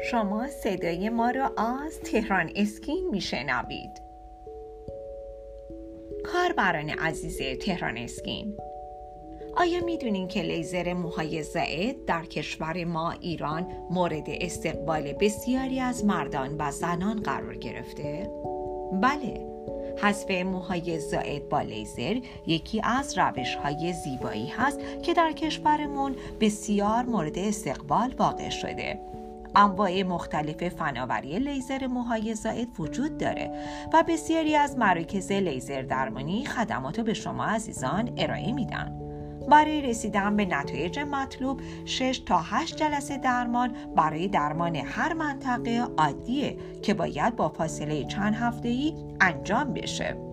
شما صدای ما را از تهران اسکین میشنوید کاربران عزیز تهران اسکین آیا می‌دونین که لیزر موهای زائد در کشور ما ایران مورد استقبال بسیاری از مردان و زنان قرار گرفته؟ بله حذف موهای زائد با لیزر یکی از روش های زیبایی هست که در کشورمون بسیار مورد استقبال واقع شده انواع مختلف فناوری لیزر موهای زائد وجود داره و بسیاری از مراکز لیزر درمانی خدمات به شما عزیزان ارائه میدن برای رسیدن به نتایج مطلوب 6 تا 8 جلسه درمان برای درمان هر منطقه عادیه که باید با فاصله چند هفته ای انجام بشه.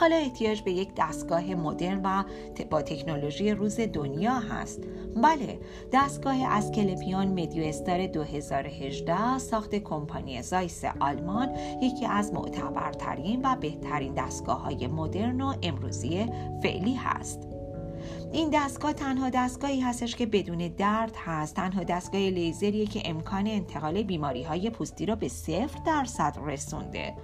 حالا احتیاج به یک دستگاه مدرن و با تکنولوژی روز دنیا هست. بله دستگاه از کلپیان مدیو استار 2018 ساخت کمپانی زایس آلمان یکی از معتبرترین و بهترین دستگاه های مدرن و امروزی فعلی هست. این دستگاه تنها دستگاهی هستش که بدون درد هست. تنها دستگاه لیزریه که امکان انتقال بیماری های پوستی را به صفر درصد رسونده.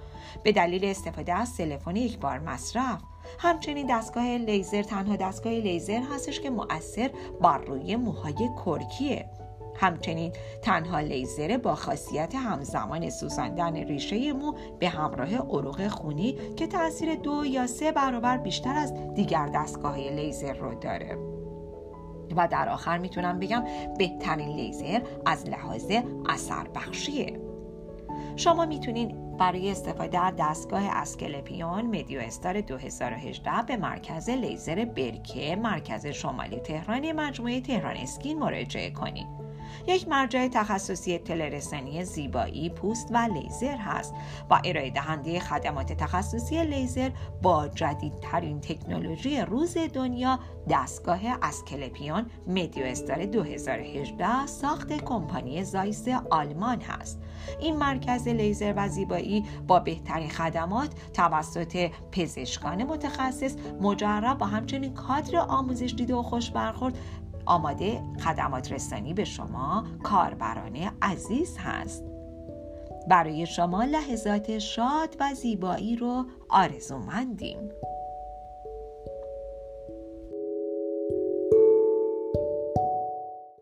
به دلیل استفاده از تلفن یک بار مصرف. همچنین دستگاه لیزر تنها دستگاه لیزر هستش که مؤثر بر روی موهای کرکیه. همچنین تنها لیزر با خاصیت همزمان سوزاندن ریشه مو به همراه عروق خونی که تاثیر دو یا سه برابر بیشتر از دیگر دستگاه لیزر رو داره. و در آخر می‌تونم بگم بهترین لیزر از لحاظ اثر بخشیه شما می‌تونین برای استفاده از دستگاه Asclepion MeDioStar 2018 به مرکز لیزر برکه مرکز شمالی تهران مجموعه تهران Skin مراجعه کنید یک مرجع تخصصی تلرسانی زیبایی پوست و لیزر هست. و ارائه دهنده خدمات تخصصی لیزر با جدیدترین تکنولوژی روز دنیا دستگاه اسکلپیون مدیو استار 2018 ساخت کمپانی زایس آلمان هست. این مرکز لیزر و زیبایی با بهترین خدمات توسط پزشکان متخصص مجرب و همچنین کادر آموزش دیده و خوش برخورد آماده خدمات رسانی به شما کاربران عزیز هست. برای شما لحظات شاد و زیبایی رو آرزومندیم.